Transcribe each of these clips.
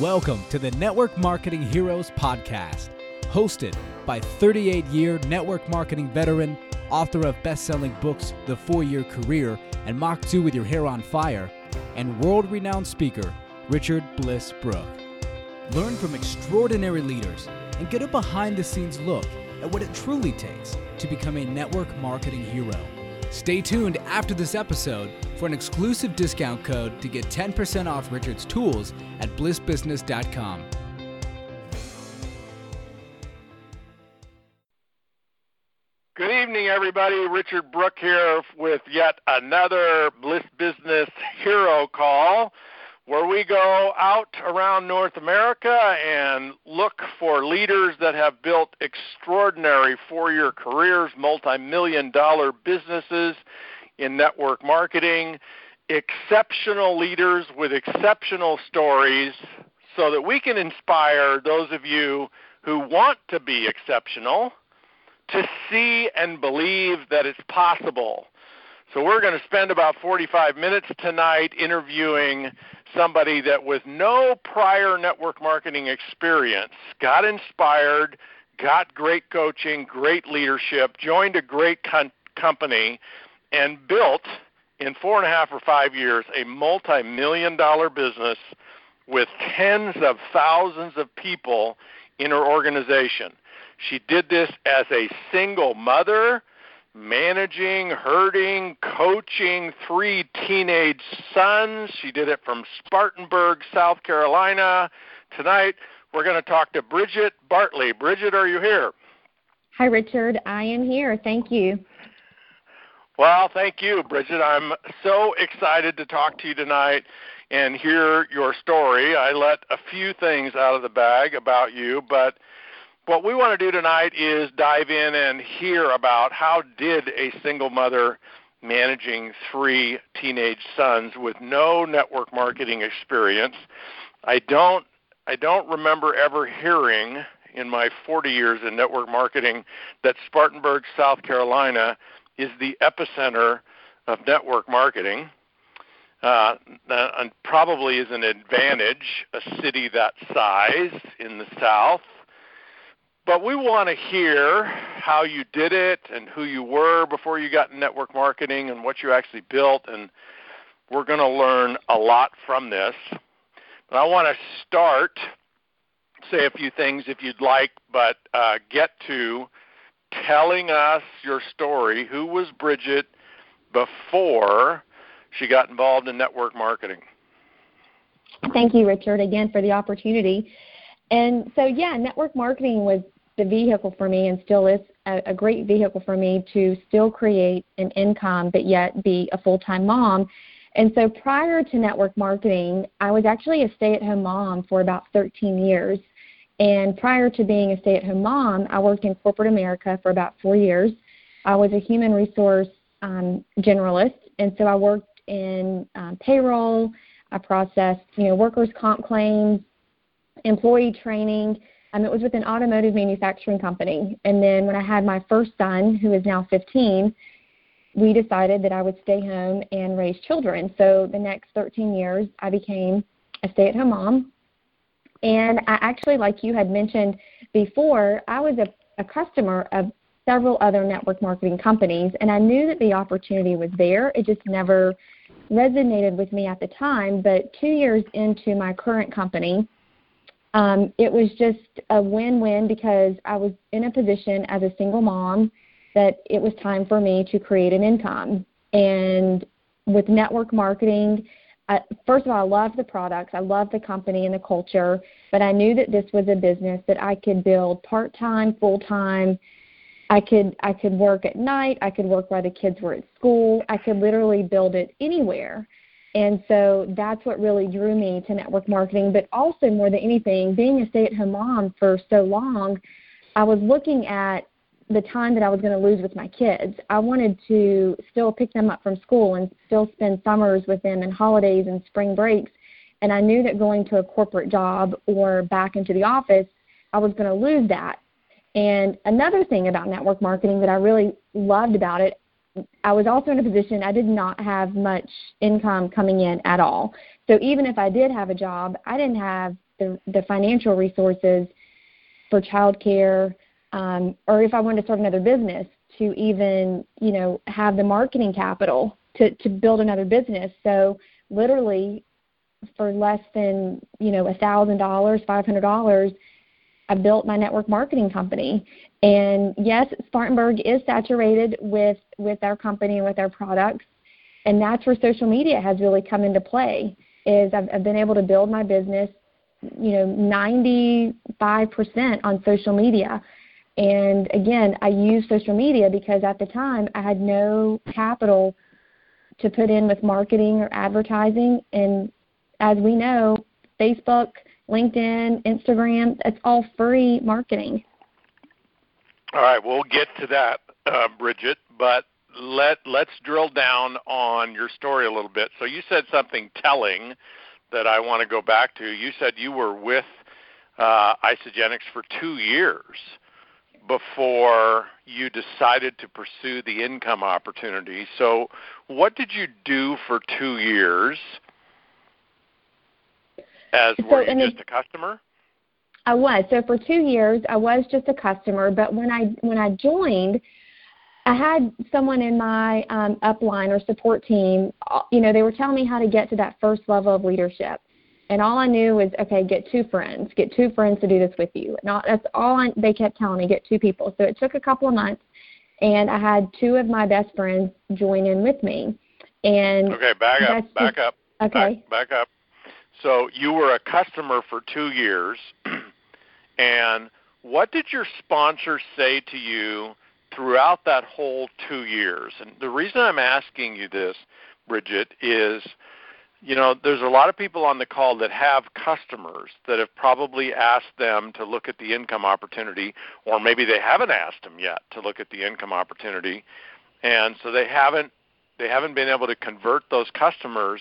Welcome to the Network Marketing Heroes Podcast, hosted by 38 year network marketing veteran, author of best selling books The Four Year Career and Mach 2 with Your Hair on Fire, and world renowned speaker Richard Bliss Brooke. Learn from extraordinary leaders and get a behind the scenes look at what it truly takes to become a network marketing hero. Stay tuned after this episode for an exclusive discount code to get 10% off Richard's tools at blissbusiness.com. Good evening, everybody. Richard Brooke here with yet another Bliss Business Hero Call where we go out around North America and look for leaders that have built extraordinary four year careers, multi million dollar businesses in network marketing, exceptional leaders with exceptional stories, so that we can inspire those of you who want to be exceptional to see and believe that it's possible. So, we're going to spend about 45 minutes tonight interviewing somebody that with no prior network marketing experience got inspired, got great coaching, great leadership, joined a great con- company, and built in four and a half or five years a multi million dollar business with tens of thousands of people in her organization. She did this as a single mother managing, herding, coaching three teenage sons. She did it from Spartanburg, South Carolina. Tonight, we're going to talk to Brigitte Bartley. Brigitte, are you here? Hi, Richard. I am here. Thank you. Well, thank you, Brigitte. I'm so excited to talk to you tonight and hear your story. I let a few things out of the bag about you, but what we want to do tonight is dive in and hear about how did a single mother managing three teenage sons with no network marketing experience. I don't I don't remember ever hearing in my 40 years in network marketing that Spartanburg, South Carolina is the epicenter of network marketing. Uh, and probably is an advantage, a city that size in the South but we want to hear how you did it and who you were before you got in network marketing and what you actually built. And we're going to learn a lot from this. But I want to start, say a few things if you'd like, but uh, get to telling us your story. Who was Brigitte before she got involved in network marketing? Thank you, Richard, again for the opportunity. And so, yeah, network marketing was the vehicle for me and still is a, a great vehicle for me to still create an income but yet be a full time mom. And so prior to network marketing, I was actually a stay at home mom for about 13 years. And prior to being a stay at home mom, I worked in corporate America for about four years. I was a human resource um, generalist, and so I worked in um, payroll. I processed, you know, workers' comp claims, employee training, um, it was with an automotive manufacturing company. And then when I had my first son, who is now 15, we decided that I would stay home and raise children. So the next 13 years, I became a stay at home mom. And I actually, like you had mentioned before, I was a, a customer of several other network marketing companies, and I knew that the opportunity was there. It just never resonated with me at the time. But two years into my current company, um, it was just a win-win because I was in a position as a single mom that it was time for me to create an income. And with network marketing, I, first of all, I love the products, I love the company and the culture, but I knew that this was a business that I could build part-time, full-time. I could I could work at night, I could work while the kids were at school. I could literally build it anywhere. And so that's what really drew me to network marketing. But also, more than anything, being a stay at home mom for so long, I was looking at the time that I was going to lose with my kids. I wanted to still pick them up from school and still spend summers with them and holidays and spring breaks. And I knew that going to a corporate job or back into the office, I was going to lose that. And another thing about network marketing that I really loved about it I was also in a position I did not have much income coming in at all. So even if I did have a job, I didn't have the the financial resources for childcare, um, or if I wanted to start another business, to even you know have the marketing capital to to build another business. So literally, for less than you know a thousand dollars, five hundred dollars, I built my network marketing company. And yes, Spartanburg is saturated with with our company and with our products, and that's where social media has really come into play. Is I've, I've been able to build my business, you know, 95% on social media. And again, I use social media because at the time I had no capital to put in with marketing or advertising. And as we know, Facebook, LinkedIn, Instagram, it's all free marketing. All right, we'll get to that, uh, Brigitte, but let let's drill down on your story a little bit. So you said something telling that I want to go back to. You said you were with uh, Isagenix for two years before you decided to pursue the income opportunity. So, what did you do for two years? As so were you just a customer? I was. So for two years, I was just a customer. But when I when I joined, I had someone in my um, upline or support team. Uh, you know, they were telling me how to get to that first level of leadership. And all I knew was, okay, get two friends, get two friends to do this with you. And all, that's all I, they kept telling me, get two people. So it took a couple of months, and I had two of my best friends join in with me. And okay, back up, back just, up. Okay, back, back up. So you were a customer for two years, and what did your sponsor say to you throughout that whole two years? And the reason I'm asking you this, Brigitte, is you know, there's a lot of people on the call that have customers that have probably asked them to look at the income opportunity, or maybe they haven't asked them yet to look at the income opportunity, and so they haven't they haven't been able to convert those customers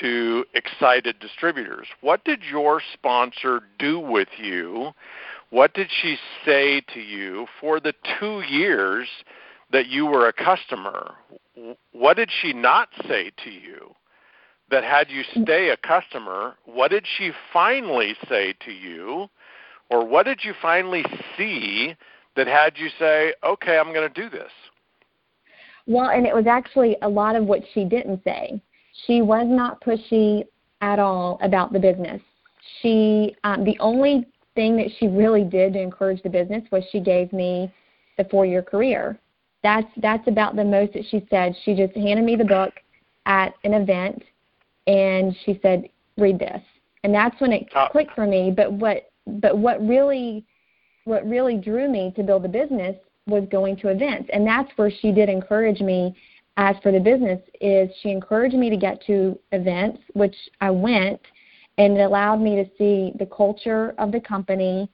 to excited distributors. What did your sponsor do with you? What did she say to you for the two years that you were a customer? What did she not say to you? that had you stay a customer, what did she finally say to you? Or what did you finally see that had you say, okay, I'm going to do this? Well, and it was actually a lot of what she didn't say. She was not pushy at all about the business. She, um, the only thing that she really did to encourage the business was she gave me the four-year career. That's that's about the most that she said. She just handed me the book at an event and she said, "Read this," and that's when it uh, clicked for me. But what but what really what really drew me to build the business was going to events, and that's where she did encourage me. As for the business, is she encouraged me to get to events, which I went, and it allowed me to see the culture of the company.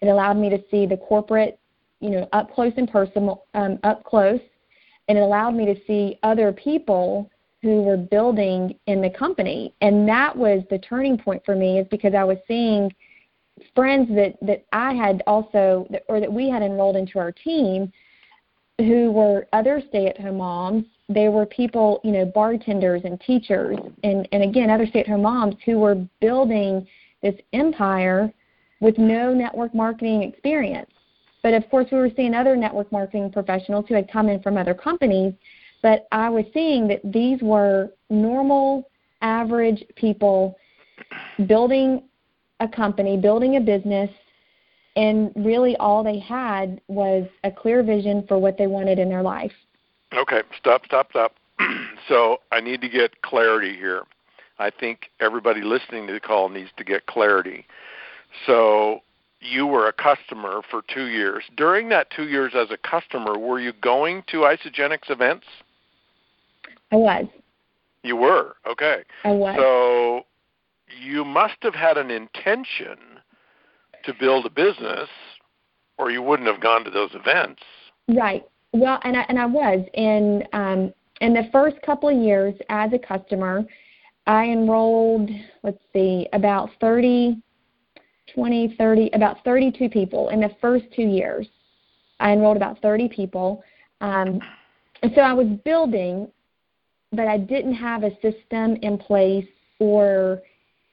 It allowed me to see the corporate, you know, up close and personal, um, up close, and it allowed me to see other people who were building in the company and that was the turning point for me is because i was seeing friends that that i had also or that we had enrolled into our team who were other stay at home moms they were people you know bartenders and teachers and and again other stay at home moms who were building this empire with no network marketing experience but of course we were seeing other network marketing professionals who had come in from other companies but I was seeing that these were normal, average people building a company, building a business, and really all they had was a clear vision for what they wanted in their life. Okay, stop, stop, stop. so I need to get clarity here. I think everybody listening to the call needs to get clarity. So you were a customer for two years. During that two years as a customer, were you going to Isagenix events? I was. You were okay. I was. So you must have had an intention to build a business, or you wouldn't have gone to those events. Right. Well, and I and I was in um, in the first couple of years as a customer. I enrolled, let's see, about 30, 20, 30, about 32 people in the first two years. I enrolled about 30 people. Um, and so I was building, but I didn't have a system in place or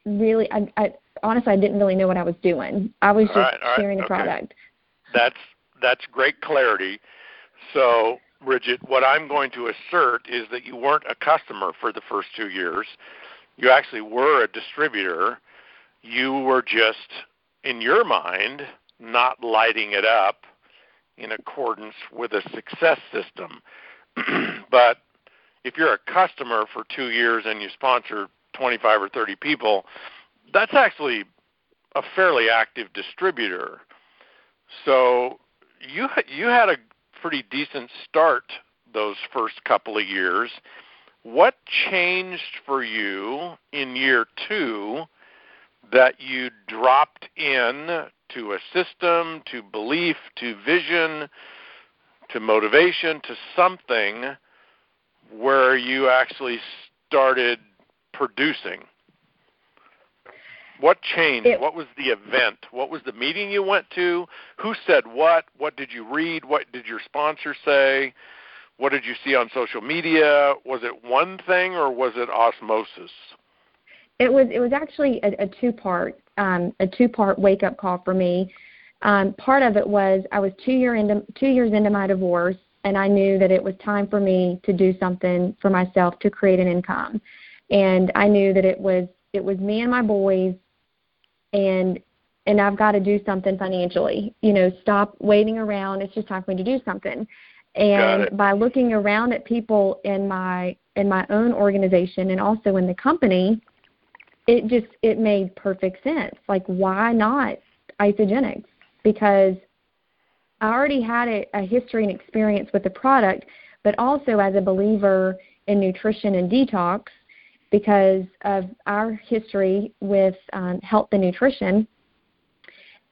really. I, I honestly I didn't really know what I was doing. I was just right, right, sharing the okay. product. That's that's great clarity. So, Brigitte, what I'm going to assert is that you weren't a customer for the first two years. You actually were a distributor. You were just, in your mind, not lighting it up in accordance with a success system. but if you're a customer for two years and you sponsor 25 or 30 people, that's actually a fairly active distributor. So you you had a pretty decent start those first couple of years. What changed for you in year two that you dropped in to a system, to belief, to vision, to motivation, to something where you actually started producing? What changed? It, what was the event? What was the meeting you went to? Who said what? What did you read? What did your sponsor say? What did you see on social media? Was it one thing or was it osmosis? It was it was actually a, a two part um, a two part wake up call for me. Um, part of it was I was two year into two years into my divorce, and I knew that it was time for me to do something for myself to create an income, and I knew that it was it was me and my boys, and and I've got to do something financially. You know, stop waiting around. It's just time for me to do something. And by looking around at people in my in my own organization and also in the company, it just it made perfect sense. Like why not Isagenix? Because I already had a, a history and experience with the product, but also as a believer in nutrition and detox because of our history with um, health and nutrition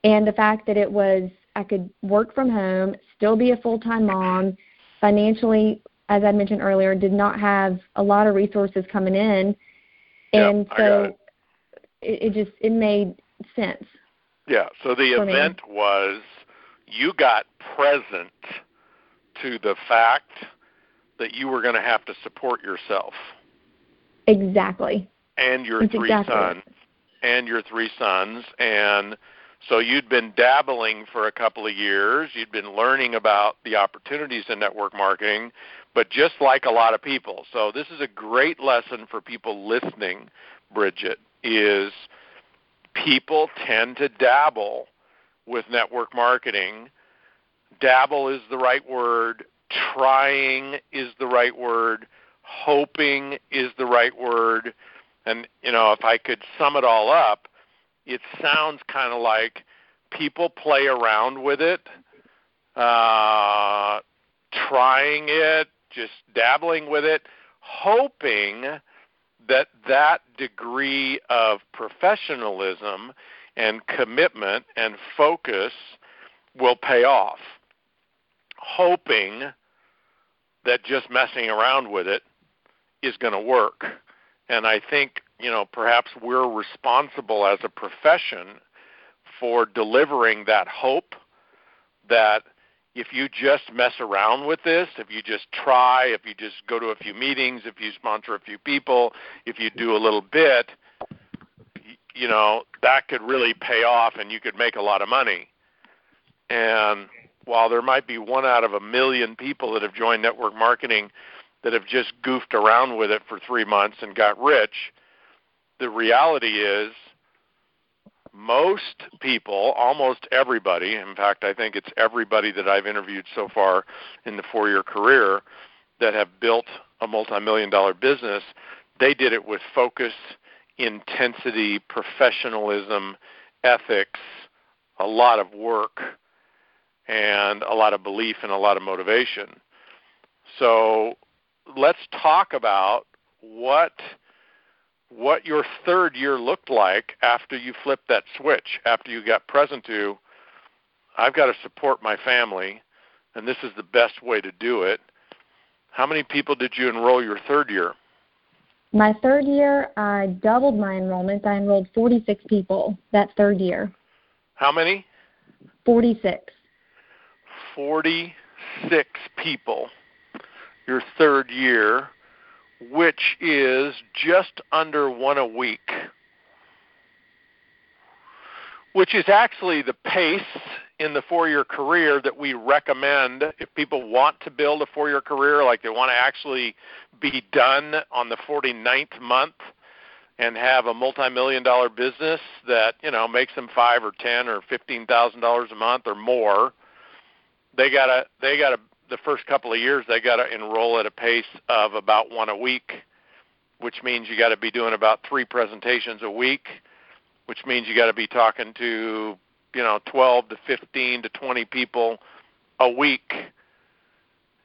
and the fact that it was I could work from home, still be a full-time mom, financially as I mentioned earlier, did not have a lot of resources coming in. And yep, so it, it just it made sense. Yeah. So the event me. was you got present to the fact that you were going to have to support yourself. Exactly. And your That's three exactly sons. And your three sons. And so you'd been dabbling for a couple of years. You'd been learning about the opportunities in network marketing, but just like a lot of people. So this is a great lesson for people listening, Brigitte, is people tend to dabble with network marketing. Dabble is the right word. Trying is the right word. Hoping is the right word. And, you know, if I could sum it all up, it sounds kind of like people play around with it, uh, trying it, just dabbling with it, hoping that that degree of professionalism and commitment and focus will pay off, hoping that just messing around with it is going to work. And I think, you know, perhaps we're responsible as a profession for delivering that hope that if you just mess around with this, if you just try, if you just go to a few meetings, if you sponsor a few people, if you do a little bit, you know, that could really pay off and you could make a lot of money. And while there might be one out of a million people that have joined network marketing that have just goofed around with it for three months and got rich, the reality is most people, almost everybody, in fact, I think it's everybody that I've interviewed so far in the four year career that have built a multi million dollar business, they did it with focus, intensity, professionalism, ethics, a lot of work, and a lot of belief and a lot of motivation. So let's talk about what what your third year looked like after you flipped that switch, after you got present to, I've got to support my family, and this is the best way to do it. How many people did you enroll your third year? My third year, I doubled my enrollment. I enrolled 46 people that third year. How many? 46. 46 people your third year, which is just under one a week, which is actually the pace in the four year career that we recommend. If people want to build a four year career, like they want to actually be done on the 49th month and have a multi-million dollar business that you know makes them five or ten or fifteen thousand dollars a month or more they gotta they gotta the first couple of years they gotta enroll at a pace of about one a week which means you got to be doing about three presentations a week which means you got to be talking to you know 12 to 15 to 20 people a week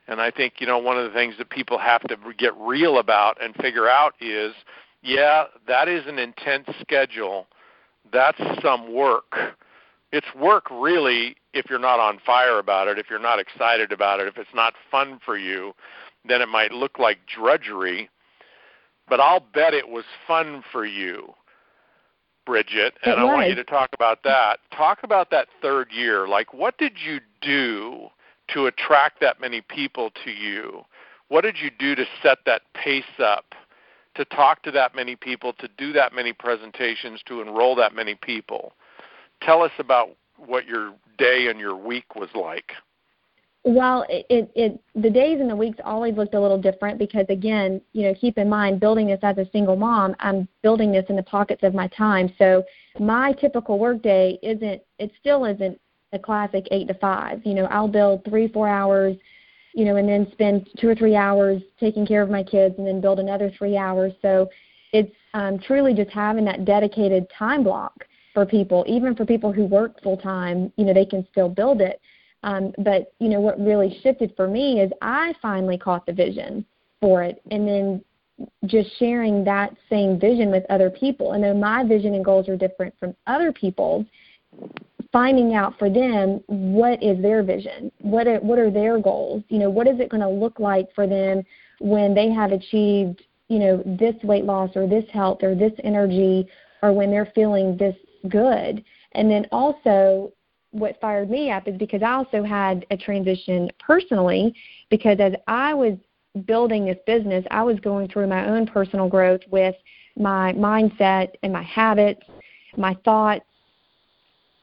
and i think you know one of the things that people have to get real about and figure out is yeah, that is an intense schedule. That's some work. It's work really if you're not on fire about it, if you're not excited about it, if it's not fun for you, then it might look like drudgery. But I'll bet it was fun for you, Brigitte, and it I was. want you to talk about that. Talk about that third year. Like, what did you do to attract that many people to you? What did you do to set that pace up? to talk to that many people, to do that many presentations, to enroll that many people. Tell us about what your day and your week was like. Well, it, it, it the days and the weeks always looked a little different because again, you know, keep in mind building this as a single mom, I'm building this in the pockets of my time. So my typical work day isn't it still isn't a classic eight to five. You know, I'll build three, four hours you know, and then spend two or three hours taking care of my kids and then build another three hours. So it's um, truly just having that dedicated time block for people, even for people who work full time, you know, they can still build it. Um, but, you know, what really shifted for me is I finally caught the vision for it and then just sharing that same vision with other people. And though my vision and goals are different from other people's, finding out for them what is their vision, what are, what are their goals, you know, what is it going to look like for them when they have achieved, you know, this weight loss or this health or this energy or when they're feeling this good. And then also what fired me up is because I also had a transition personally because as I was building this business, I was going through my own personal growth with my mindset and my habits, my thoughts,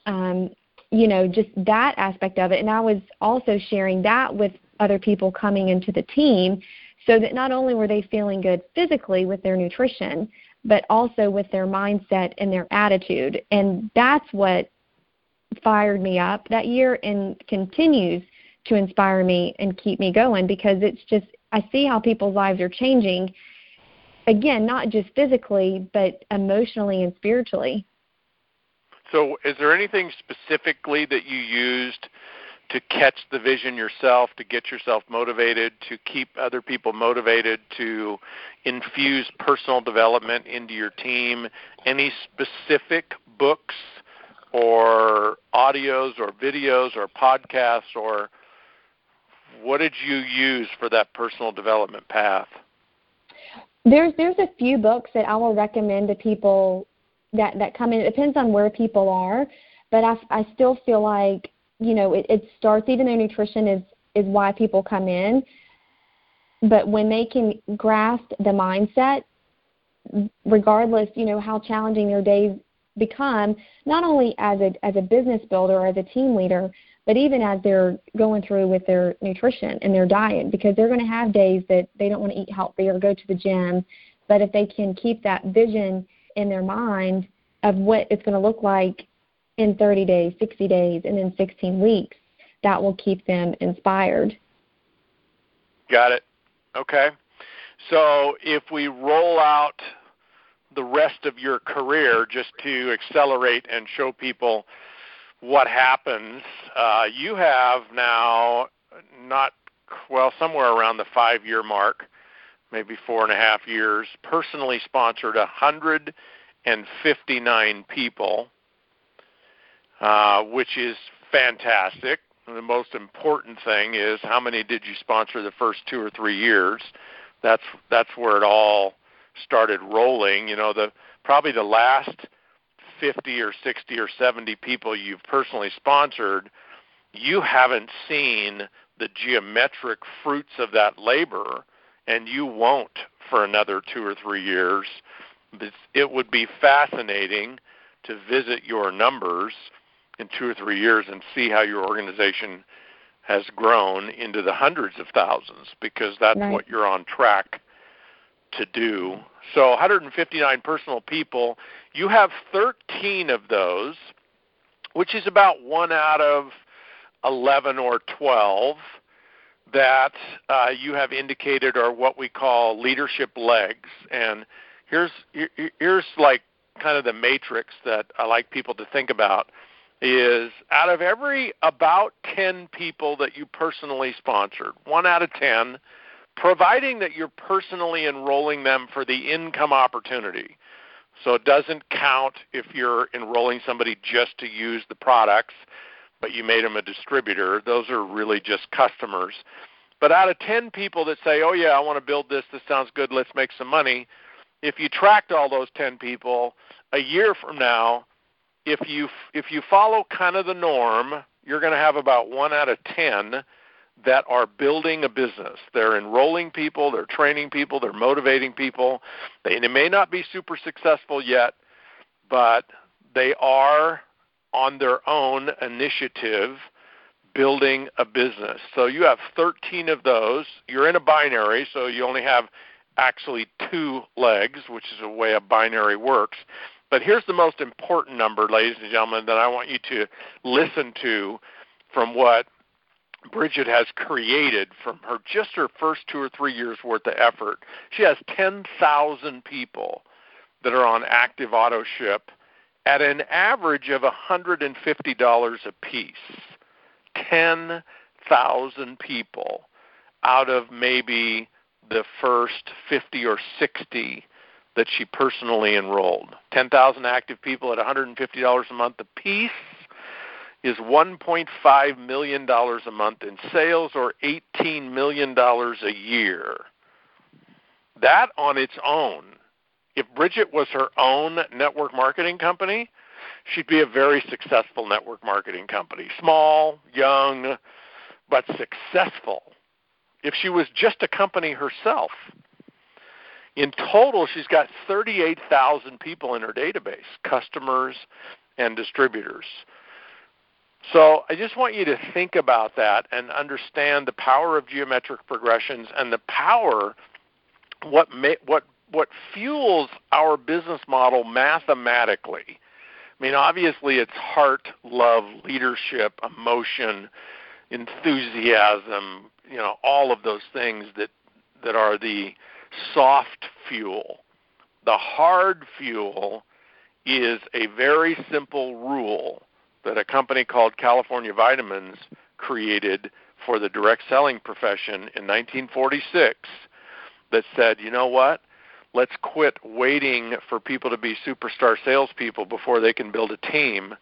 um, you know, just that aspect of it. And I was also sharing that with other people coming into the team so that not only were they feeling good physically with their nutrition, but also with their mindset and their attitude. And that's what fired me up that year and continues to inspire me and keep me going because it's just, I see how people's lives are changing. Again, not just physically, but emotionally and spiritually. So, is there anything specifically that you used to catch the vision yourself, to get yourself motivated, to keep other people motivated, to infuse personal development into your team? Any specific books or audios or videos or podcasts or what did you use for that personal development path? There's there's a few books that I will recommend to people that that come in. It depends on where people are, but I I still feel like you know it, it starts even though nutrition is is why people come in, but when they can grasp the mindset, regardless you know how challenging their days become, not only as a as a business builder or as a team leader, but even as they're going through with their nutrition and their diet, because they're going to have days that they don't want to eat healthy or go to the gym. But if they can keep that vision in their mind of what it's going to look like in 30 days, 60 days, and then 16 weeks, that will keep them inspired. Got it. Okay. So if we roll out the rest of your career just to accelerate and show people what happens, uh, you have now not, well, somewhere around the five year mark maybe four and a half years, personally sponsored 159 people, uh, which is fantastic. The most important thing is how many did you sponsor the first two or three years? That's that's where it all started rolling. You know, the probably the last 50 or 60 or 70 people you've personally sponsored, you haven't seen the geometric fruits of that labor, and you won't for another two or three years. It would be fascinating to visit your numbers in two or three years and see how your organization has grown into the hundreds of thousands because that's right. what you're on track to do. So 159 personal people, you have 13 of those, which is about one out of 11 or 12 that uh, you have indicated are what we call leadership legs. And here's here's like kind of the matrix that I like people to think about is out of every about 10 people that you personally sponsored, one out of 10, providing that you're personally enrolling them for the income opportunity. So it doesn't count if you're enrolling somebody just to use the products, but you made them a distributor. Those are really just customers. But out of 10 people that say, oh, yeah, I want to build this, this sounds good, let's make some money, if you tracked all those 10 people, a year from now, if you if you follow kind of the norm, you're going to have about one out of ten that are building a business. They're enrolling people, they're training people, they're motivating people. They, they may not be super successful yet, but they are on their own initiative building a business. So you have 13 of those. You're in a binary, so you only have actually two legs, which is the way a binary works. But here's the most important number, ladies and gentlemen, that I want you to listen to from what Brigitte has created from her just her first two or three years worth of effort. She has 10,000 people that are on active auto ship at an average of $150 a piece. 10,000 people out of maybe the first 50 or 60 that she personally enrolled. 10,000 active people at $150 a month apiece is $1.5 million a month in sales or $18 million a year. That on its own, if Brigitte was her own network marketing company, she'd be a very successful network marketing company. Small, young, but successful. If she was just a company herself, in total, she's got 38,000 people in her database, customers and distributors. So I just want you to think about that and understand the power of geometric progressions and the power what what what fuels our business model mathematically. I mean, obviously, it's heart, love, leadership, emotion, enthusiasm. You know, all of those things that that are the soft fuel. The hard fuel is a very simple rule that a company called California Vitamins created for the direct selling profession in 1946 that said, you know what? Let's quit waiting for people to be superstar salespeople before they can build a team.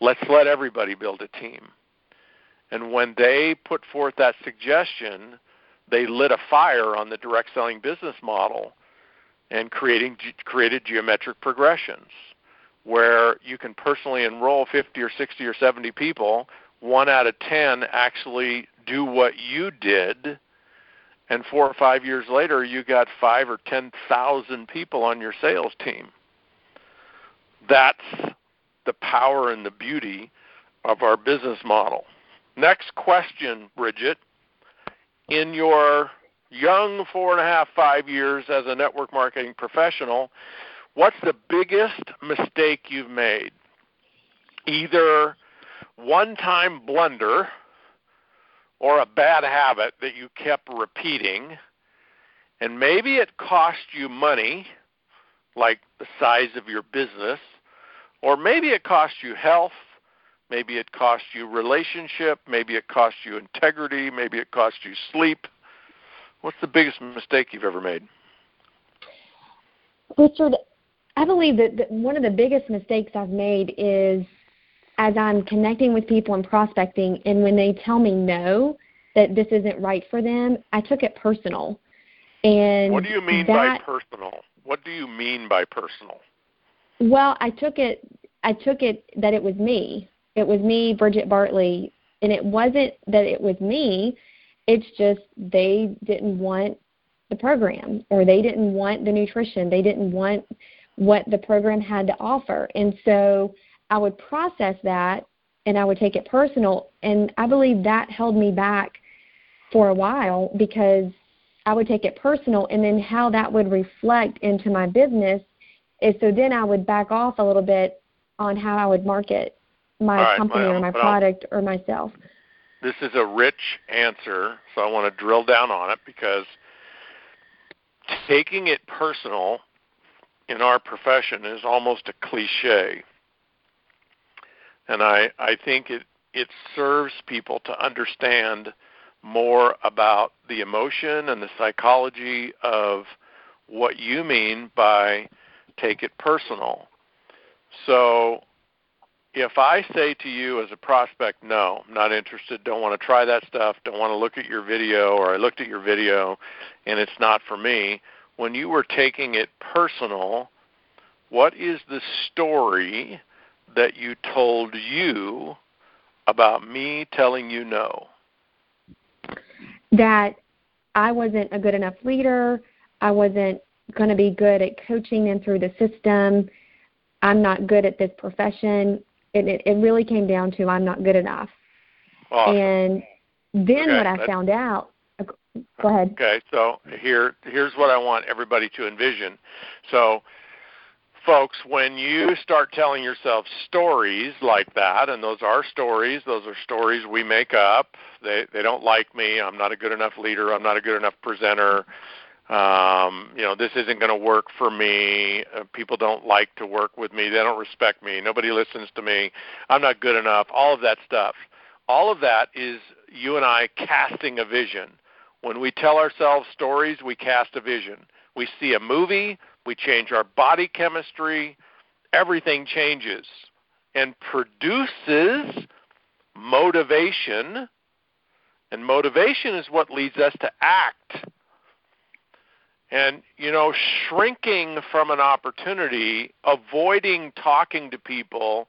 Let's let everybody build a team. And when they put forth that suggestion, they lit a fire on the direct selling business model and creating created geometric progressions where you can personally enroll 50 or 60 or 70 people one out of 10 actually do what you did and 4 or 5 years later you got 5 or 10,000 people on your sales team. That's the power and the beauty of our business model. Next question Brigitte in your young four and a half, five years as a network marketing professional, what's the biggest mistake you've made? Either one time blunder or a bad habit that you kept repeating, and maybe it cost you money, like the size of your business, or maybe it cost you health, Maybe it cost you relationship. Maybe it cost you integrity. Maybe it cost you sleep. What's the biggest mistake you've ever made? Richard, I believe that one of the biggest mistakes I've made is as I'm connecting with people and prospecting, and when they tell me no, that this isn't right for them, I took it personal. And what do you mean that, by personal? What do you mean by personal? Well, I took it. I took it that it was me it was me, Brigitte Bartley, And it wasn't that it was me, it's just they didn't want the program or they didn't want the nutrition. They didn't want what the program had to offer. And so I would process that and I would take it personal. And I believe that held me back for a while because I would take it personal and then how that would reflect into my business is so then I would back off a little bit on how I would market my right, company well, or my product or myself. This is a rich answer, so I want to drill down on it because taking it personal in our profession is almost a cliche. And I, I think it, it serves people to understand more about the emotion and the psychology of what you mean by take it personal. So if I say to you as a prospect, no, I'm not interested, don't want to try that stuff, don't want to look at your video, or I looked at your video and it's not for me, when you were taking it personal, what is the story that you told you about me telling you no? That I wasn't a good enough leader. I wasn't going to be good at coaching them through the system. I'm not good at this profession. It, it, it really came down to I'm not good enough. Awesome. And then Okay, what I that's- found out. Uh, go ahead. Okay, so here here's what I want everybody to envision. So folks, when you start telling yourself stories like that, and those are stories, those are stories we make up. They they don't like me. I'm not a good enough leader. I'm not a good enough presenter. Um, you know, this isn't going to work for me. Uh, people don't like to work with me. They don't respect me. Nobody listens to me. I'm not good enough. All of that stuff. All of that is you and I casting a vision. When we tell ourselves stories, we cast a vision. We see a movie, we change our body chemistry, everything changes and produces motivation. And motivation is what leads us to act. And, you know, shrinking from an opportunity, avoiding talking to people,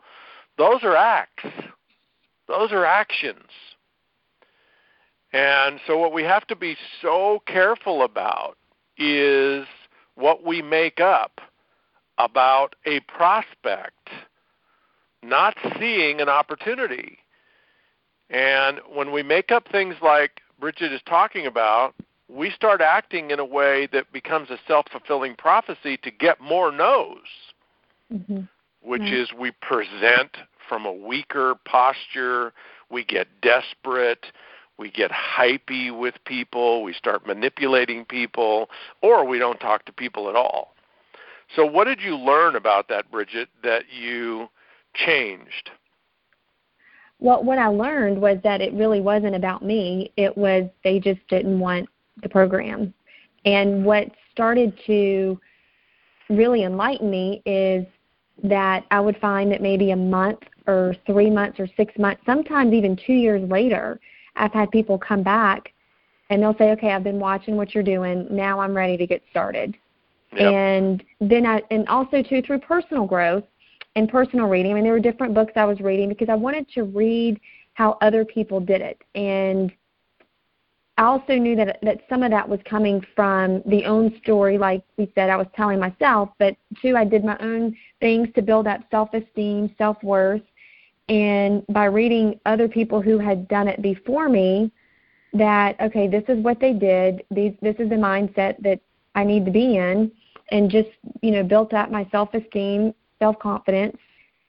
those are acts. Those are actions. And so, what we have to be so careful about is what we make up about a prospect not seeing an opportunity. And when we make up things like Brigitte is talking about, we start acting in a way that becomes a self fulfilling prophecy to get more no's, hmm which Right. is we present from a weaker posture, we get desperate, we get hypey with people, we start manipulating people, or we don't talk to people at all. So, what did you learn about that, Brigitte, that you changed? Well, what I learned was that it really wasn't about me. It was they just didn't want the program. And what started to really enlighten me is that I would find that maybe a month or three months or six months, sometimes even two years later, I've had people come back and they'll say, Okay, I've been watching what you're doing. Now I'm ready to get started. Yep. And then I, and also too through personal growth and personal reading. I mean, there were different books I was reading because I wanted to read how other people did it. And I also knew that that some of that was coming from the own story, like we said, I was telling myself, but two, I did my own things to build up self-esteem, self-worth, and by reading other people who had done it before me, that okay, this is what they did. These, this is the mindset that I need to be in, and just you know built up my self-esteem, self-confidence,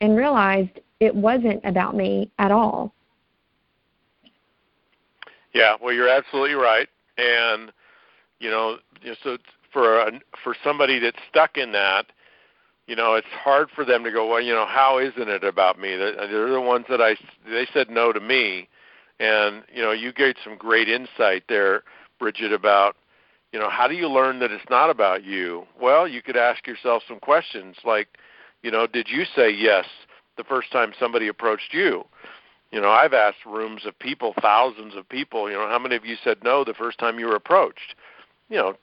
and realized it wasn't about me at all. Yeah, well, you're absolutely right, and you know, so for a, for somebody that's stuck in that, you know, it's hard for them to go. Well, you know, how isn't it about me? They're they're the ones that I they said no to me, and you know, you gave some great insight there, Brigitte, about you know, how do you learn that it's not about you? Well, you could ask yourself some questions like, you know, did you say yes the first time somebody approached you? You know, I've asked rooms of people, thousands of people, you know, how many of you said no the first time you were approached? You know,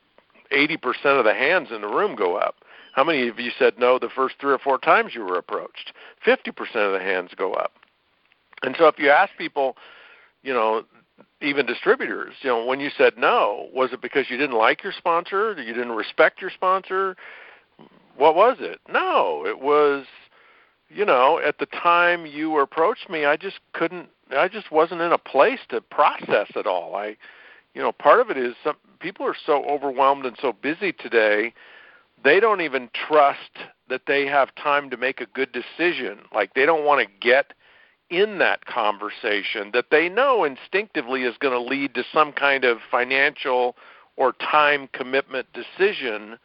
80% of the hands in the room go up. How many of you said no the first three or four times you were approached? 50% of the hands go up. And so if you ask people you know, even distributors, you know, when you said no, was it because you didn't like your sponsor? You didn't respect your sponsor? What was it? No, it was, you know, at the time you approached me, I just couldn't, I just wasn't in a place to process it all. I, you know, part of it is some people are so overwhelmed and so busy today, they don't even trust that they have time to make a good decision. Like they don't want to get in that conversation that they know instinctively is going to lead to some kind of financial or time commitment decision,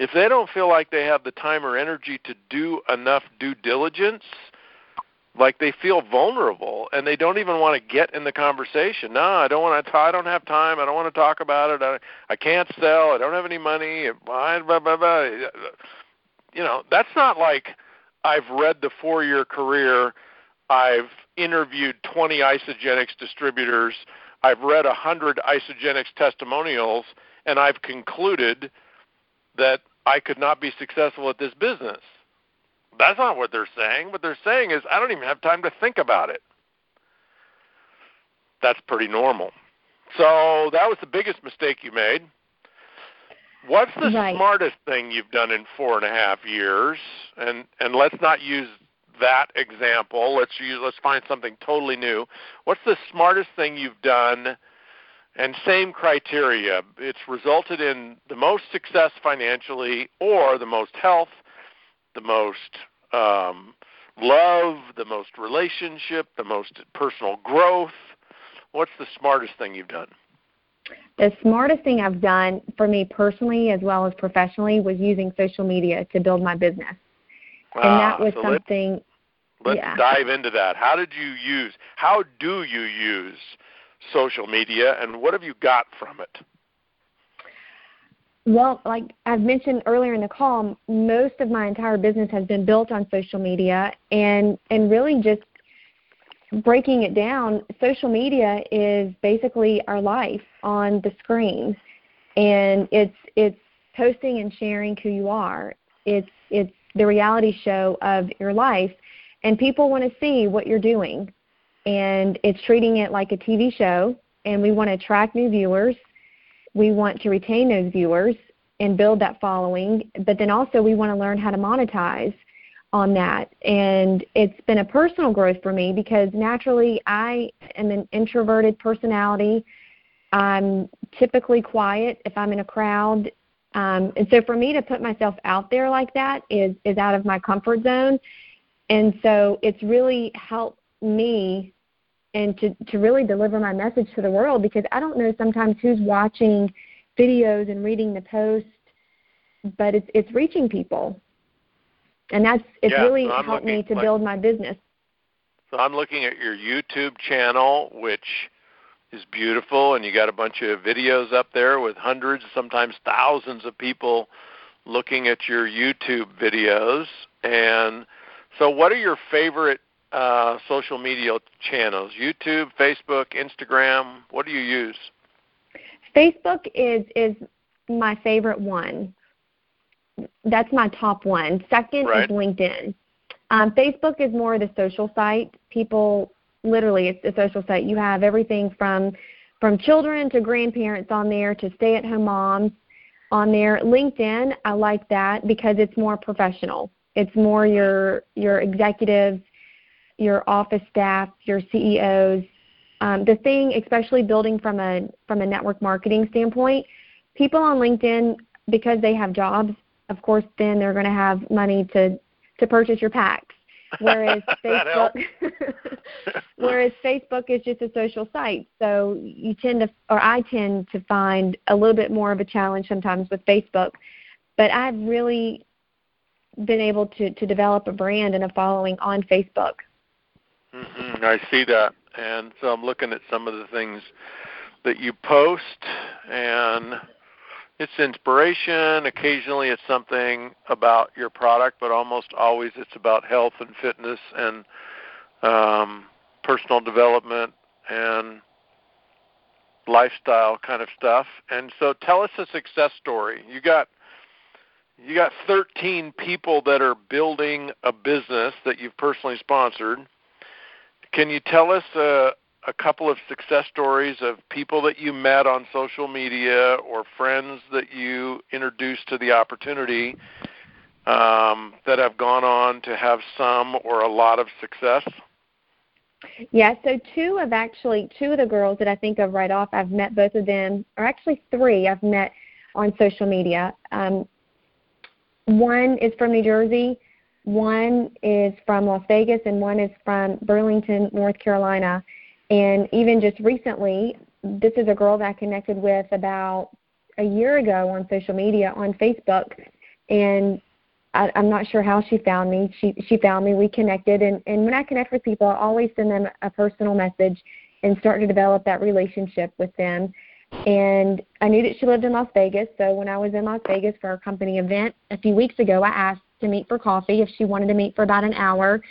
if they don't feel like they have the time or energy to do enough due diligence, like they feel vulnerable and they don't even want to get in the conversation. No, I don't want to. I don't have time. I don't want to talk about it. I, I can't sell. I don't have any money. Blah, blah, blah, blah. You know, that's not like I've read the four-year career I've interviewed 20 Isagenix distributors. I've read 100 Isagenix testimonials, and I've concluded that I could not be successful at this business. That's not what they're saying. What they're saying is, I don't even have time to think about it. That's pretty normal. So that was the biggest mistake you made. What's the right. smartest thing you've done in four and a half years? And and let's not use that example. Let's use let's find something totally new. What's the smartest thing you've done? And same criteria. It's resulted in the most success financially, or the most health, the most um, love, the most relationship, the most personal growth. What's the smartest thing you've done? The smartest thing I've done for me personally as well as professionally was using social media to build my business. And ah, that was so something Let's Yeah. dive into that. How did you use? How do you use social media, and what have you got from it? Well, like I've mentioned earlier in the call, most of my entire business has been built on social media and and really just breaking it down, social media is basically our life on the screen. And it's it's posting and sharing who you are. It's it's the reality show of your life and people want to see what you're doing. And it's treating it like a TV show and we want to attract new viewers we want to retain those viewers and build that following, but then also we want to learn how to monetize on that. And it's been a personal growth for me because naturally I am an introverted personality. I'm typically quiet if I'm in a crowd. Um, and so for me to put myself out there like that is, is out of my comfort zone. And so it's really helped me and to, to really deliver my message to the world because I don't know sometimes who's watching videos and reading the post, but it's it's reaching people. And that's it's Yeah, really so helped me to like- build my business. So I'm looking at your YouTube channel, which is beautiful, and you got a bunch of videos up there with hundreds, sometimes thousands of people looking at your YouTube videos. And so, what are your favorite uh, social media channels? YouTube, Facebook, Instagram. What do you use? Facebook is is my favorite one. That's my top one. Second Right. is LinkedIn. Um, Facebook is more of the social site. People literally it's a social site. You have everything from from children to grandparents on there to stay at home moms on there. LinkedIn, I like that because it's more professional. It's more your your executives, your office staff, your CEOs. Um, the thing, especially building from a from a network marketing standpoint, people on LinkedIn because they have jobs, of course, then they're going to have money to to purchase your packs. Whereas Facebook, whereas Facebook is just a social site, so you tend to, or I tend to find a little bit more of a challenge sometimes with Facebook. But I've really been able to to develop a brand and a following on Facebook. Hmm I see that, and so I'm looking at some of the things that you post, and it's inspiration. Occasionally, it's something about your product, but almost always it's about health and fitness and um, personal development and lifestyle kind of stuff. And so, tell us a success story. You got you got 13 people that are building a business that you've personally sponsored. Can you tell us a, a couple of success stories of people that you met on social media or friends that you introduced to the opportunity um, that have gone on to have some or a lot of success? Yeah, so two of actually two of the girls that I think of right off, I've met both of them, or actually three I've met on social media. Um, one is from New Jersey, one is from Las Vegas, and one is from Burlington, North Carolina. And even just recently, this is a girl that I connected with about a year ago on social media on Facebook, and I, I'm not sure how she found me. She she found me. We connected, and and when I connect with people, I always send them a personal message and start to develop that relationship with them. And I knew that she lived in Las Vegas, so when I was in Las Vegas for a company event a few weeks ago, I asked to meet for coffee if she wanted to meet for about an hour,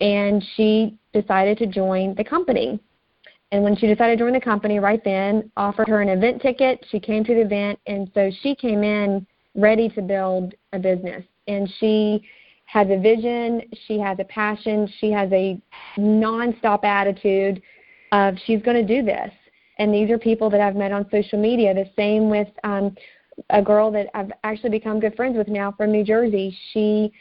and she decided to join the company. And when she decided to join the company, right then offered her an event ticket. She came to the event, and so she came in ready to build a business and she has a vision, she has a passion, she has a nonstop attitude of she's going to do this. And these are people that I've met on social media. The same with um, a girl that I've actually become good friends with now from New Jersey. She,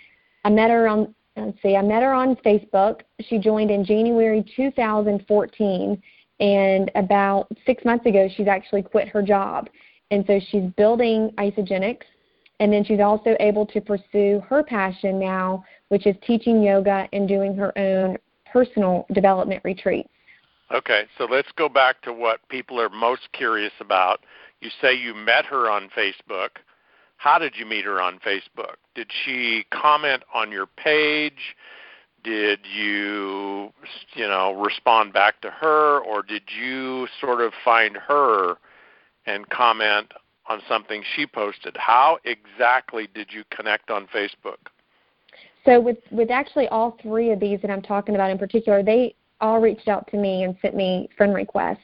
I met her on, let's see, I met her on Facebook. She joined in January 2014, and about six months ago, she's actually quit her job. And so she's building Isagenix, and then she's also able to pursue her passion now, which is teaching yoga and doing her own personal development retreats. Okay, so let's go back to what people are most curious about. You say you met her on Facebook. How did you meet her on Facebook? Did she comment on your page? Did you, you know, respond back to her, or did you sort of find her and comment on something she posted. How exactly did you connect on Facebook? So with with actually all three of these that I'm talking about in particular, they all reached out to me and sent me friend requests.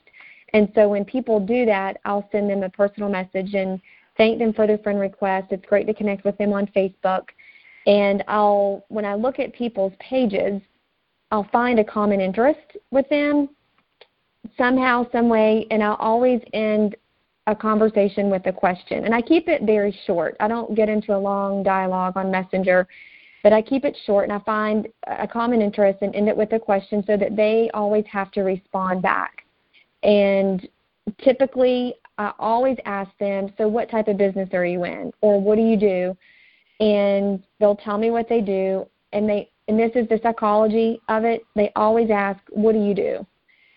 And so when people do that, I'll send them a personal message and thank them for their friend request. It's great to connect with them on Facebook. And I'll when I look at people's pages, I'll find a common interest with them somehow, some way, and I'll always end a conversation with a question. And I keep it very short. I don't get into a long dialogue on Messenger, but I keep it short and I find a common interest and end it with a question so that they always have to respond back. And typically, I always ask them, So, what type of business are you in? Or what do you do? And they'll tell me what they do. And they and this is the psychology of it. They always ask, What do you do?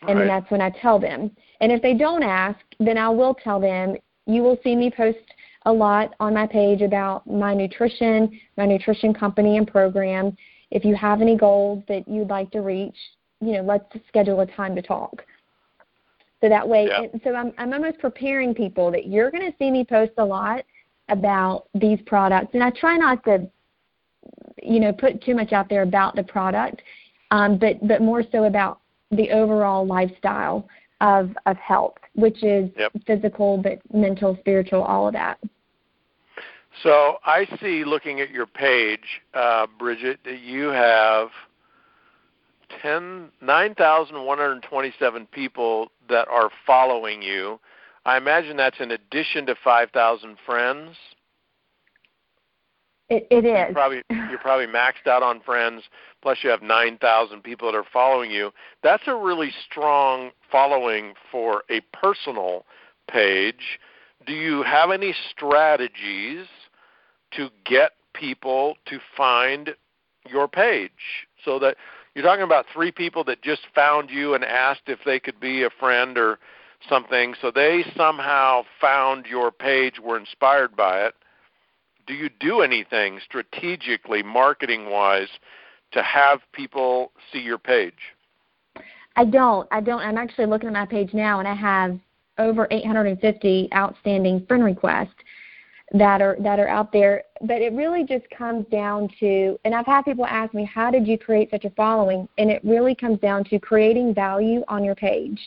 And right. then that's when I tell them. And if they don't ask, then I will tell them. You will see me post a lot on my page about my nutrition, my nutrition company and program. If you have any goals that you'd like to reach, you know, let's schedule a time to talk. So that way, yeah. so I'm, I'm almost preparing people that you're going to see me post a lot about these products, and I try not to, you know, put too much out there about the product, um, but but more so about the overall lifestyle of of health, which is yep. physical, but mental, spiritual, all of that. So I see, looking at your page, uh, Brigitte, that you have 10, 9,127 people that are following you. I imagine that's in addition to 5,000 friends. It, it is. You're probably, you're probably maxed out on friends, plus you have 9,000 people that are following you. That's a really strong following for a personal page. Do you have any strategies to get people to find your page so that you're talking about three people that just found you and asked if they could be a friend or something so they somehow found your page were inspired by it do you do anything strategically, marketing wise, to have people see your page? I don't. I don't. I'm actually looking at my page now, and I have over 850 outstanding friend requests that are that are out there. But it really just comes down to, and I've had people ask me, how did you create such a following? And it really comes down to creating value on your page.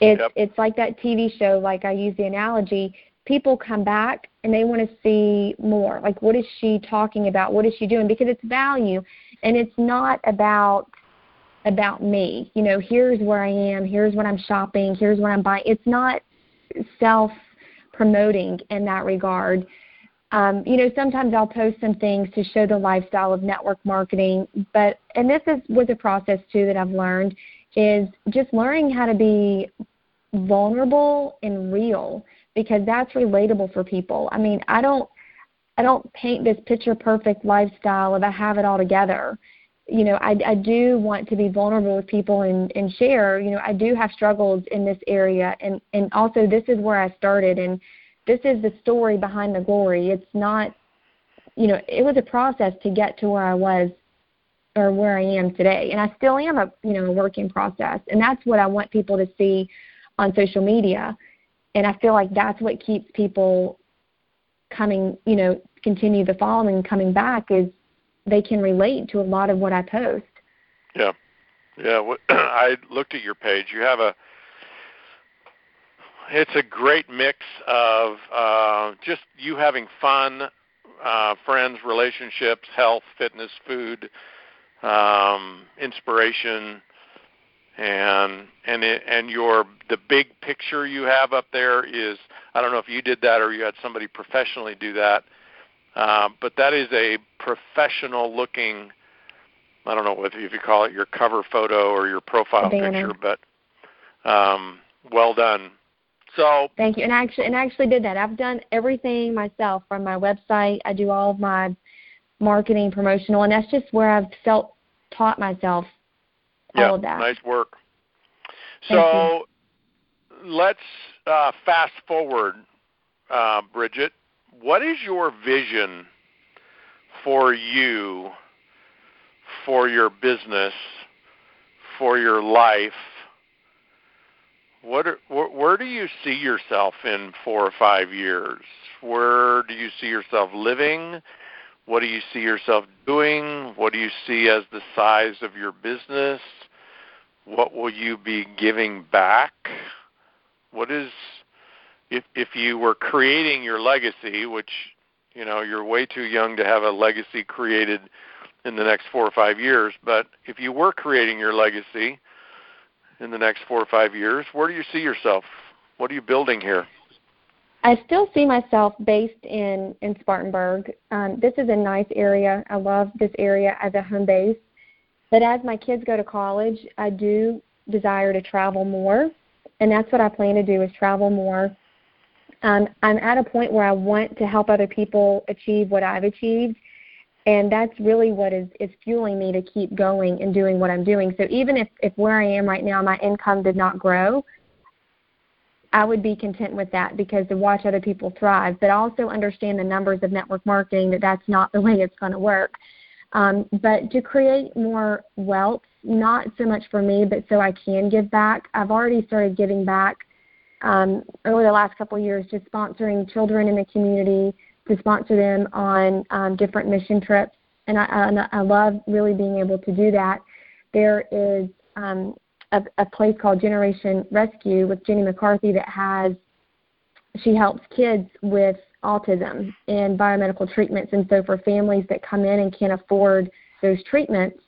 It's yep. it's like that TV show. Like I use the analogy, people come back and they want to see more. Like, what is she talking about? What is she doing? Because it's value, and it's not about about me. You know, here's where I am, here's what I'm shopping, here's what I'm buying. It's not self promoting in that regard. Um, you know, sometimes I'll post some things to show the lifestyle of network marketing, but and this is was a process too that I've learned is just learning how to be vulnerable and real because that's relatable for people. I mean, I don't I don't paint this picture perfect lifestyle of I have it all together. You know, I, I do want to be vulnerable with people and, and share. You know, I do have struggles in this area, and and also this is where I started, and this is the story behind the glory. It's not, you know, it was a process to get to where I was or where I am today, and I still am a you know a working process, and that's what I want people to see on social media, and I feel like that's what keeps people coming, you know, continue the following coming back is they can relate to a lot of what I post. Yeah. Yeah, I looked at your page. You have a it's a great mix of uh, just you having fun, uh, friends, relationships, health, fitness, food, um, inspiration, and and it, and your the big picture you have up there is I don't know if you did that or you had somebody professionally do that, uh, but that is a professional looking. I don't know whether if you call it your cover photo or your profile picture, but um, well done. So thank you. And I actually and I actually did that. I've done everything myself from my website. I do all of my marketing, promotional, and that's just where I've felt taught myself yeah, all of that. Nice work. So let's uh, fast forward, uh, Brigitte. What is your vision for you, for your business, for your life? What are, where, where do you see yourself in four or five years? Where do you see yourself living? What do you see yourself doing? What do you see as the size of your business? what will you be giving back? What is if if you were creating your legacy, which you know you're way too young to have a legacy created in the next four or five years, but if you were creating your legacy in the next four or five years, where do you see yourself? What are you building here? I still see myself based in in Spartanburg. Um, this is a nice area. I love this area as a home base. But as my kids go to college, I do desire to travel more, and that's what I plan to do is travel more. Um, I'm at a point where I want to help other people achieve what I've achieved, and that's really what is, is fueling me to keep going and doing what I'm doing. So even if, if where I am right now, my income did not grow, I would be content with that because to watch other people thrive, but also understand the numbers of network marketing that that's not the way it's going to work. Um, but to create more wealth, not so much for me, but so I can give back. I've already started giving back um, over the last couple of years, just sponsoring children in the community to sponsor them on um, different mission trips, and I, I, I love really being able to do that. There is um, a, a place called Generation Rescue with Jenny McCarthy that has she helps kids with autism and biomedical treatments. And so for families that come in and can't afford those treatments,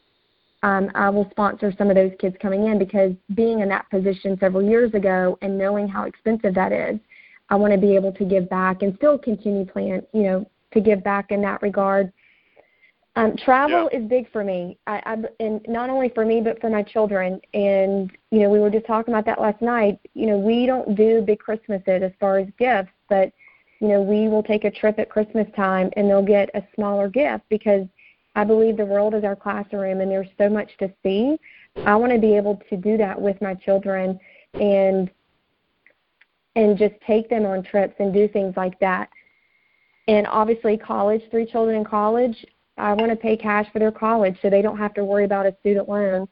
um, I will sponsor some of those kids coming in because being in that position several years ago and knowing how expensive that is, I want to be able to give back and still continue plan, you know, to give back in that regard. Um, travel yeah. is big for me, I, I, and not only for me but for my children. And you know, we were just talking about that last night. You know, we don't do big Christmases as far as gifts, but you know, we will take a trip at Christmas time and they'll get a smaller gift because I believe the world is our classroom and there's so much to see. I want to be able to do that with my children and and just take them on trips and do things like that. And obviously college, three children in college, I want to pay cash for their college so they don't have to worry about a student loan.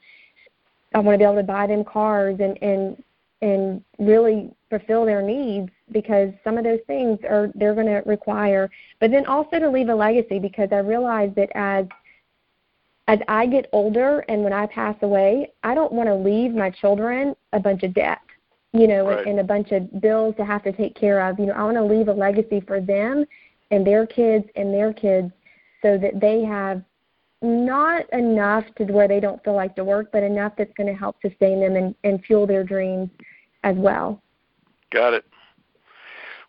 I want to be able to buy them cars and and and really fulfill their needs because some of those things are they're going to require but then also to leave a legacy because i realize that as as i get older and when i pass away i don't want to leave my children a bunch of debt you know right. and, a bunch of bills to have to take care of you know i want to leave a legacy for them and their kids and their kids so that they have not enough to where they don't feel like to work, but enough that's going to help sustain them and, and fuel their dreams as well. Got it.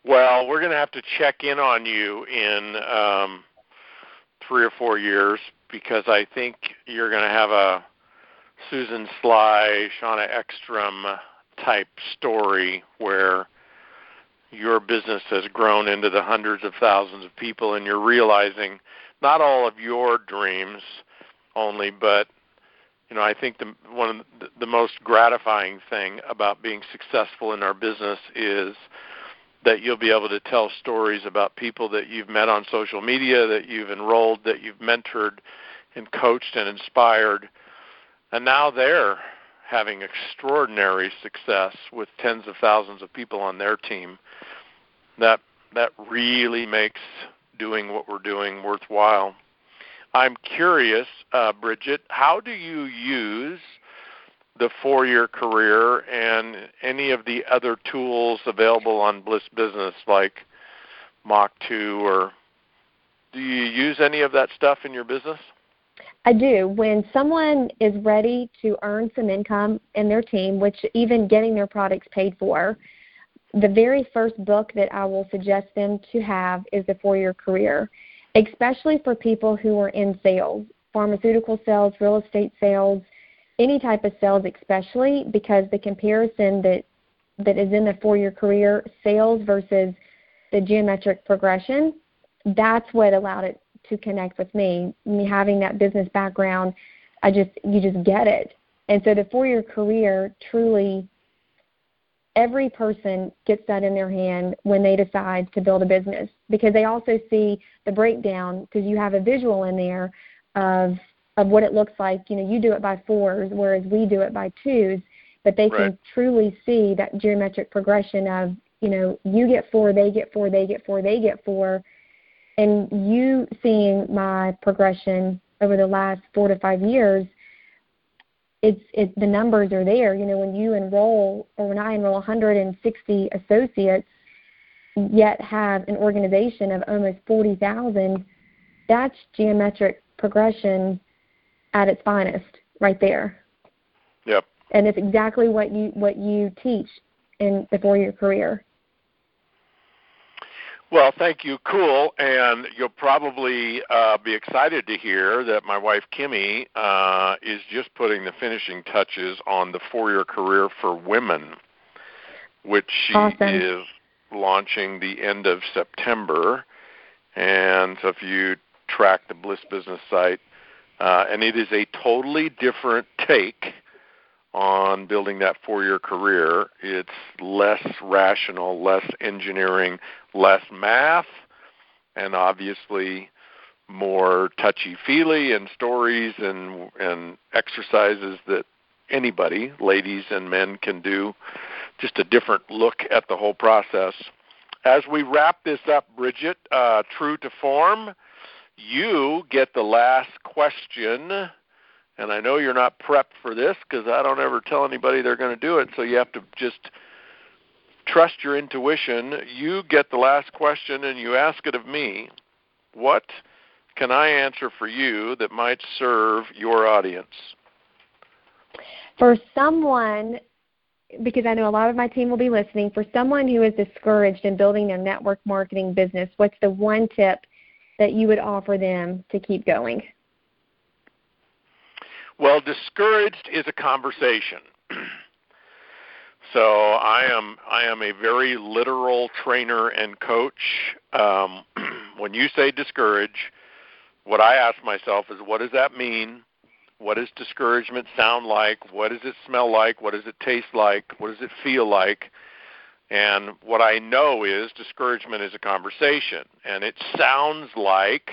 Well, we're going to have to check in on you in um, three or four years because I think you're going to have a Susan Sly, Shauna Ekstrom type story where your business has grown into the hundreds of thousands of people and you're realizing not all of your dreams only but you know i think the one of the, the most gratifying thing about being successful in our business is that you'll be able to tell stories about people that you've met on social media that you've enrolled that you've mentored and coached and inspired. And now they're having extraordinary success with tens of thousands of people on their team that that really makes doing what we're doing worthwhile. I'm curious, uh, Brigitte, how do you use the four-year career and any of the other tools available on Bliss Business, like Mach 2, or do you use any of that stuff in your business? I do. When someone is ready to earn some income in their team, which even getting their products paid for, the very first book that I will suggest them to have is the four year career, especially for people who are in sales, pharmaceutical sales, real estate sales, any type of sales, especially because the comparison that that is in the four year career, sales versus the geometric progression, that's what allowed it to connect with me. Me having that business background, I just you just get it. And so the four year career truly every person gets that in their hand when they decide to build a business because they also see the breakdown because you have a visual in there of of what it looks like. You know, you do it by fours, whereas we do it by twos, but they right. can truly see that geometric progression of you know you get four, they get four, they get four, they get four, and you seeing my progression over the last four to five years it's it the numbers are there. You know, when you enroll or when I enroll 160 associates, yet have an organization of almost 40,000, that's geometric progression at its finest, right there. Yep. And it's exactly what you what you teach in the four-year career. Well, thank you. Cool. And you'll probably uh, be excited to hear that my wife Kimmy uh, is just putting the finishing touches on the four year career for women, which she awesome. is launching the end of September. And so if you track the Bliss Business site, uh, and it is a totally different take on building that four year career. It's less rational, less engineering, less math, and obviously more touchy feely and stories and and exercises that anybody, ladies and men, can do. Just a different look at the whole process. As we wrap this up, Brigitte, uh, true to form, you get the last question and I know you're not prepped for this because I don't ever tell anybody they're going to do it. So you have to just trust your intuition. You get the last question and you ask it of me. What can I answer for you that might serve your audience? For someone, because I know a lot of my team will be listening, for someone who is discouraged in building their network marketing business, what's the one tip that you would offer them to keep going? Well, discouraged is a conversation. so I am I am a very literal trainer and coach. Um, when you say discourage, what I ask myself is, what does that mean? What does discouragement sound like? What does it smell like? What does it taste like? What does it feel like? And what I know is discouragement is a conversation, and it sounds like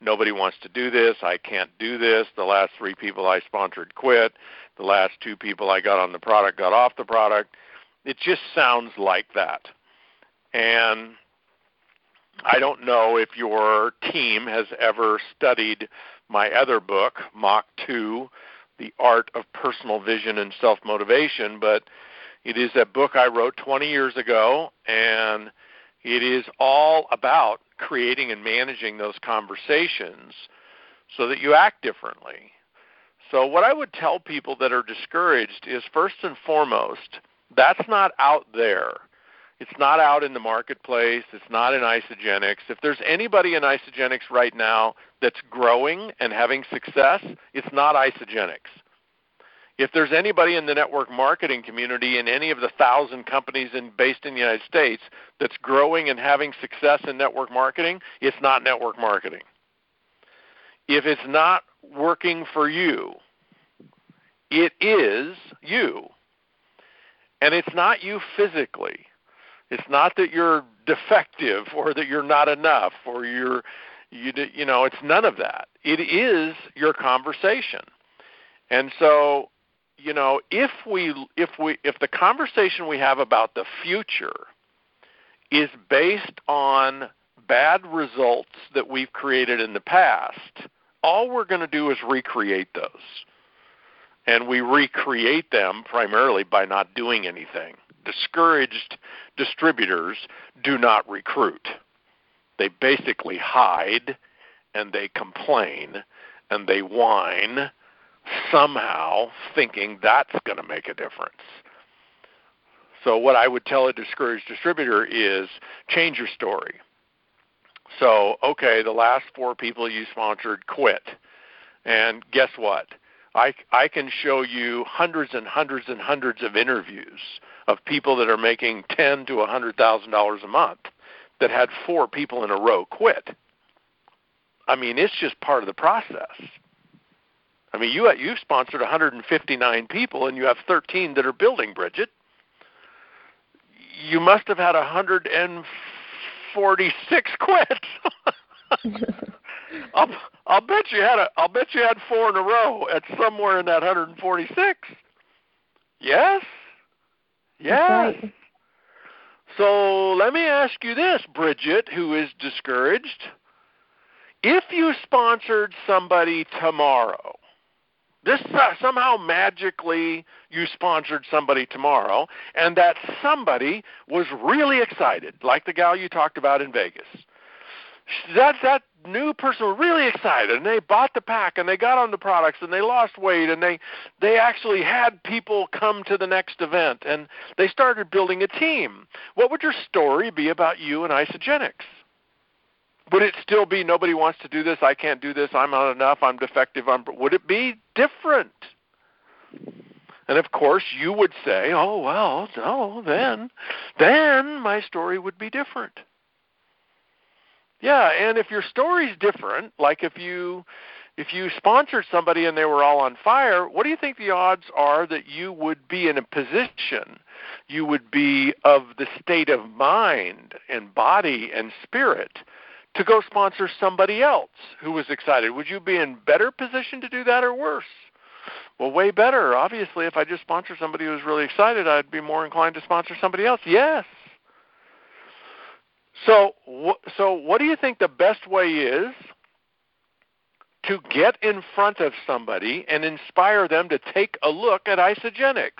nobody wants to do this. I can't do this. The last three people I sponsored quit. The last two people I got on the product got off the product. It just sounds like that. And I don't know if your team has ever studied my other book, Mach 2 The Art of Personal Vision and Self Motivation, but it is a book I wrote 20 years ago, and it is all about creating and managing those conversations so that you act differently. So, what I would tell people that are discouraged is first and foremost, that's not out there. It's not out in the marketplace. It's not in Isagenix. If there's anybody in Isagenix right now that's growing and having success, it's not Isagenix. If there's anybody in the network marketing community in any of the thousand companies in, based in the United States that's growing and having success in network marketing, it's not network marketing. If it's not working for you, it is you. And it's not you physically. It's not that you're defective or that you're not enough or you're you you know, it's none of that. It is your conversation. And so, you know, if we if we if the conversation we have about the future is based on bad results that we've created in the past, all we're going to do is recreate those. And we recreate them primarily by not doing anything discouraged distributors do not recruit. They basically hide and they complain and they whine somehow thinking that's going to make a difference. So, what I would tell a discouraged distributor is change your story. So, okay, the last four people you sponsored quit. And guess what? I, I can show you hundreds and hundreds and hundreds of interviews of people that are making ten to a hundred thousand dollars a month that had four people in a row quit. I mean, it's just part of the process. I mean, you you sponsored 159 people, and you have 13 that are building. Brigitte, you must have had 146 quit. I'll I'll bet you had a I'll bet you had four in a row at somewhere in that 146. Yes. Yes. Right. So let me ask you this, Brigitte, who is discouraged. If you sponsored somebody tomorrow, this uh, somehow magically you sponsored somebody tomorrow, and that somebody was really excited, like the gal you talked about in Vegas. That that new person was really excited and they bought the pack and they got on the products and they lost weight and they they actually had people come to the next event and they started building a team what would your story be about you and isagenix would it still be nobody wants to do this i can't do this i'm not enough i'm defective i'm would it be different? And of course you would say oh well no then then my story would be different. Yeah, and if your story's different, like if you if you sponsored somebody and they were all on fire, what do you think the odds are that you would be in a position, you would be of the state of mind and body and spirit to go sponsor somebody else who was excited? Would you be in better position to do that or worse? Well, way better. Obviously, if I just sponsor somebody who's really excited, I'd be more inclined to sponsor somebody else. Yes. So, so what do you think the best way is to get in front of somebody and inspire them to take a look at Isagenix?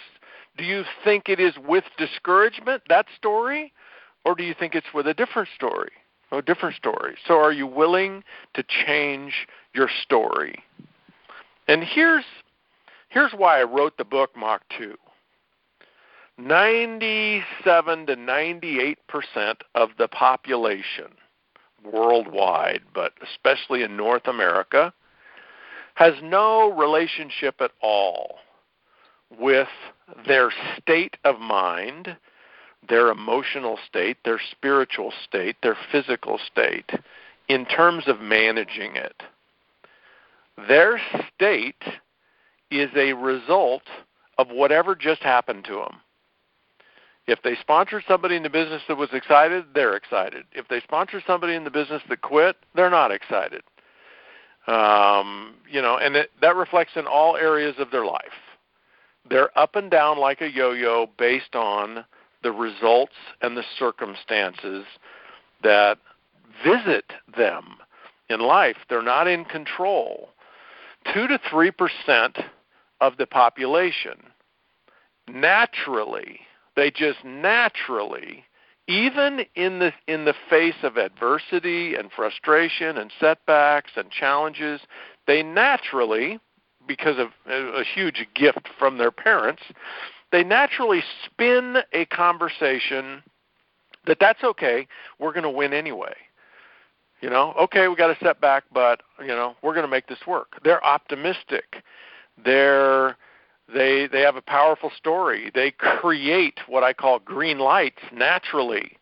Do you think it is with discouragement that story, or do you think it's with a different story? A different story. So, are you willing to change your story? And here's here's why I wrote the book Mach 2. 97 to 98 percent of the population worldwide, but especially in North America, has no relationship at all with their state of mind, their emotional state, their spiritual state, their physical state, in terms of managing it. Their state is a result of whatever just happened to them. If they sponsored somebody in the business that was excited, they're excited. If they sponsor somebody in the business that quit, they're not excited. Um, you know, and it, that reflects in all areas of their life. They're up and down like a yo-yo based on the results and the circumstances that visit them in life. They're not in control. Two to three percent of the population naturally they just naturally even in the in the face of adversity and frustration and setbacks and challenges they naturally, because of a huge gift from their parents, they naturally spin a conversation that that's okay, we're going to win anyway. You know, okay, we got a setback, but you know, we're going to make this work. They're optimistic. They're they they have a powerful story. They create what I call green lights naturally.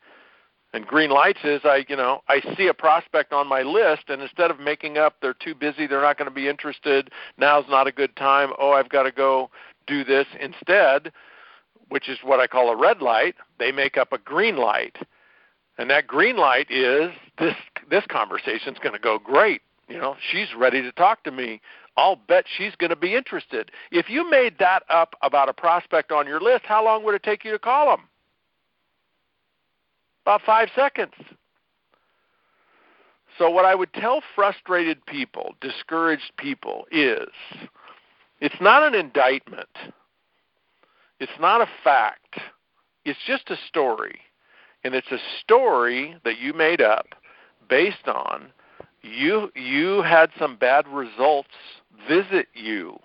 And green lights is I, you know, I see a prospect on my list, and instead of making up, they're too busy, they're not going to be interested. Now's not a good time. Oh, I've got to go do this instead, which is what I call a red light. They make up a green light, and that green light is this this conversation's going to go great. You know, she's ready to talk to me. I'll bet she's going to be interested. If you made that up about a prospect on your list, how long would it take you to call them? About five seconds. So, what I would tell frustrated people, discouraged people, is it's not an indictment, it's not a fact, it's just a story. And it's a story that you made up based on you you had some bad results visit you.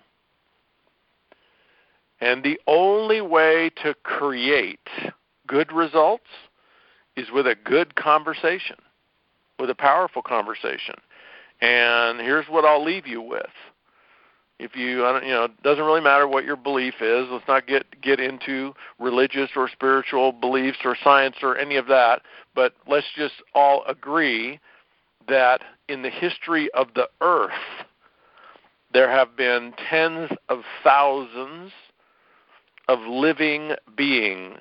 And the only way to create good results is with a good conversation, with a powerful conversation. And here's what I'll leave you with. If you, you know, it doesn't really matter what your belief is. Let's not get get into religious or spiritual beliefs or science or any of that. But let's just all agree that in the history of the earth, there have been tens of thousands of living beings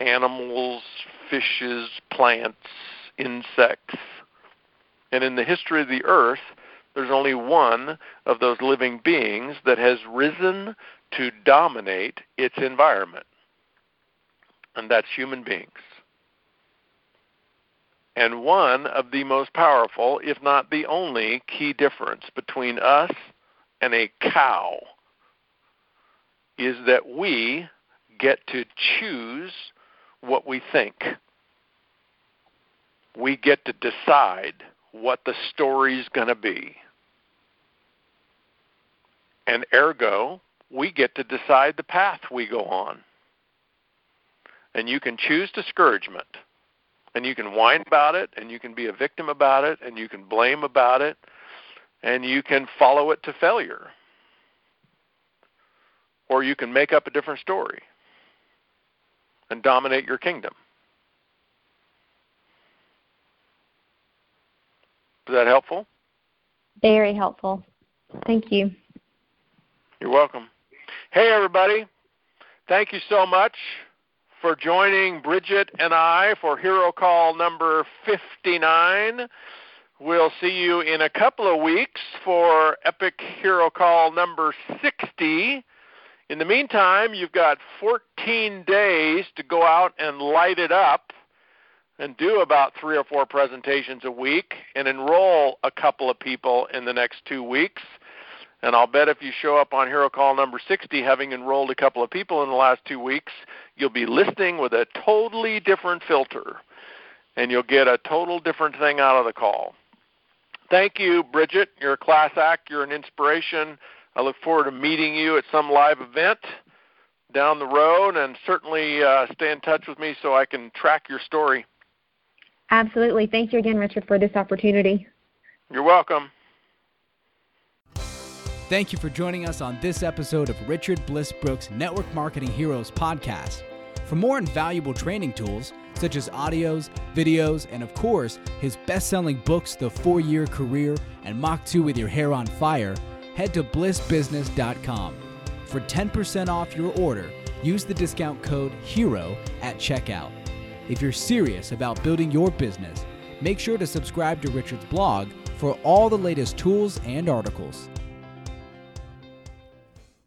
animals, fishes, plants, insects. And in the history of the earth, there's only one of those living beings that has risen to dominate its environment, and that's human beings and one of the most powerful, if not the only, key difference between us and a cow is that we get to choose what we think. We get to decide what the story's going to be. And ergo, we get to decide the path we go on. And you can choose discouragement. And you can whine about it and you can be a victim about it and you can blame about it and you can follow it to failure. Or you can make up a different story and dominate your kingdom. Is that helpful? Very helpful. Thank you you're welcome hey everybody thank you so much for joining Brigitte and I for Hero Call number 59. We'll see you in a couple of weeks for Epic Hero Call number 60. In the meantime, you've got 14 days to go out and light it up and do about three or four presentations a week and enroll a couple of people in the next two weeks. And I'll bet if you show up on Hero Call number 60, having enrolled a couple of people in the last two weeks, you'll be listening with a totally different filter. And you'll get a total different thing out of the call. Thank you, Brigitte. You're a class act. You're an inspiration. I look forward to meeting you at some live event down the road, and certainly uh, stay in touch with me so I can track your story. Absolutely. Thank you again, Richard, for this opportunity. You're welcome. Thank you for joining us on this episode of Richard Bliss Brooke's Network Marketing Heroes podcast. For more invaluable training tools, such as audios, videos, and of course, his best selling books, The Four Year Career and Mach 2 with Your Hair on Fire, head to blissbusiness.com. For 10% off your order, use the discount code HERO at checkout. If you're serious about building your business, make sure to subscribe to Richard's blog for all the latest tools and articles.